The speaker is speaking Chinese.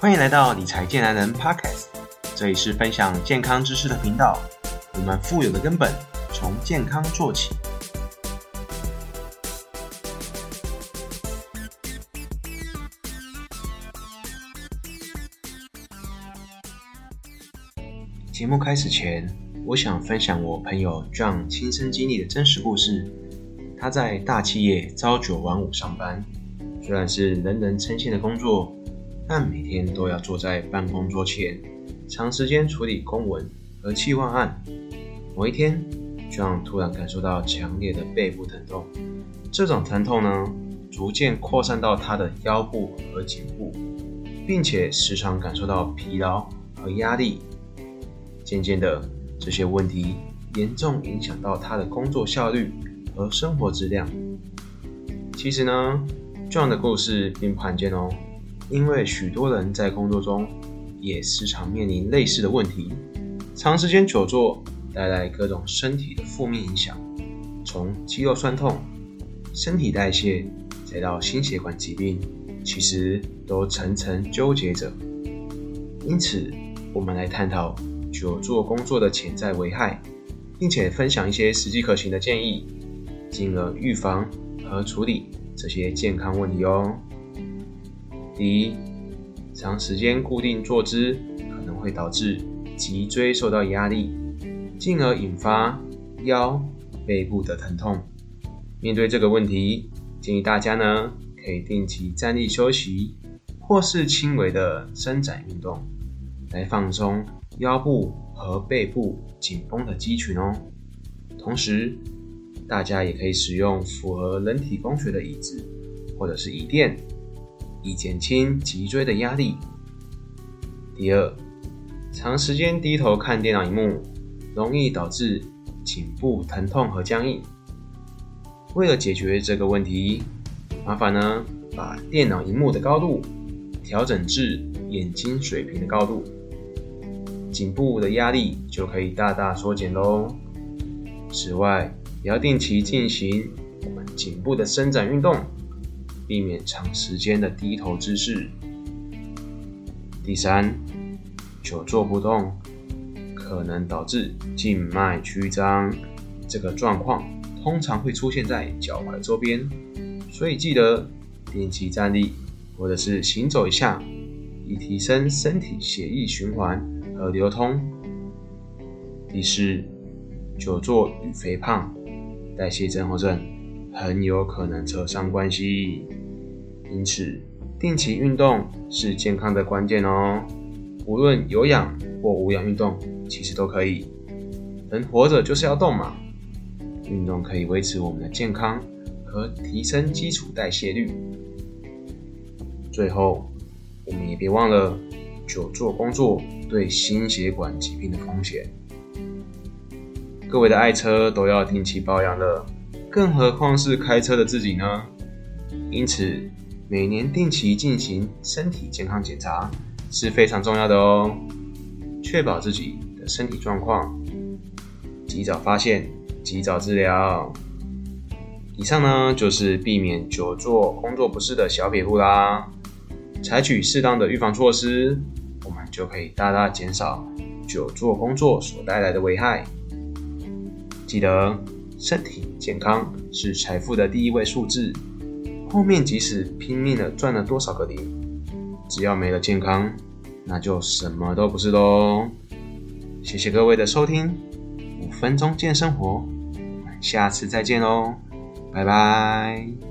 欢迎来到理财健男人 Podcast，这里是分享健康知识的频道。我们富有的根本从健康做起。节目开始前，我想分享我朋友 John 亲身经历的真实故事。他在大企业朝九晚五上班，虽然是人人称羡的工作。但每天都要坐在办公桌前，长时间处理公文和企划案。某一天，John 突然感受到强烈的背部疼痛，这种疼痛呢，逐渐扩散到他的腰部和颈部，并且时常感受到疲劳和压力。渐渐的，这些问题严重影响到他的工作效率和生活质量。其实呢，John 的故事并不罕见哦。因为许多人在工作中也时常面临类似的问题，长时间久坐带来各种身体的负面影响，从肌肉酸痛、身体代谢，再到心血管疾病，其实都层层纠结着。因此，我们来探讨久坐工作的潜在危害，并且分享一些实际可行的建议，进而预防和处理这些健康问题哦。第一，长时间固定坐姿可能会导致脊椎受到压力，进而引发腰、背部的疼痛。面对这个问题，建议大家呢可以定期站立休息，或是轻微的伸展运动，来放松腰部和背部紧绷的肌群哦。同时，大家也可以使用符合人体工学的椅子，或者是椅垫。以减轻脊椎的压力。第二，长时间低头看电脑荧幕，容易导致颈部疼痛和僵硬。为了解决这个问题，麻烦呢把电脑荧幕的高度调整至眼睛水平的高度，颈部的压力就可以大大缩减喽。此外，也要定期进行我们颈部的伸展运动。避免长时间的低头姿势。第三，久坐不动可能导致静脉曲张，这个状况通常会出现在脚踝周边，所以记得定期站立或者是行走一下，以提升身体血液循环和流通。第四，久坐与肥胖、代谢症候症很有可能扯上关系。因此，定期运动是健康的关键哦。无论有氧或无氧运动，其实都可以。人活着就是要动嘛，运动可以维持我们的健康和提升基础代谢率。最后，我们也别忘了久坐工作对心血管疾病的风险。各位的爱车都要定期保养了，更何况是开车的自己呢？因此。每年定期进行身体健康检查是非常重要的哦，确保自己的身体状况，及早发现，及早治疗。以上呢就是避免久坐工作不适的小撇步啦，采取适当的预防措施，我们就可以大大减少久坐工作所带来的危害。记得，身体健康是财富的第一位数字。后面即使拼命的赚了多少个零，只要没了健康，那就什么都不是喽。谢谢各位的收听，五分钟见生活，我们下次再见喽，拜拜。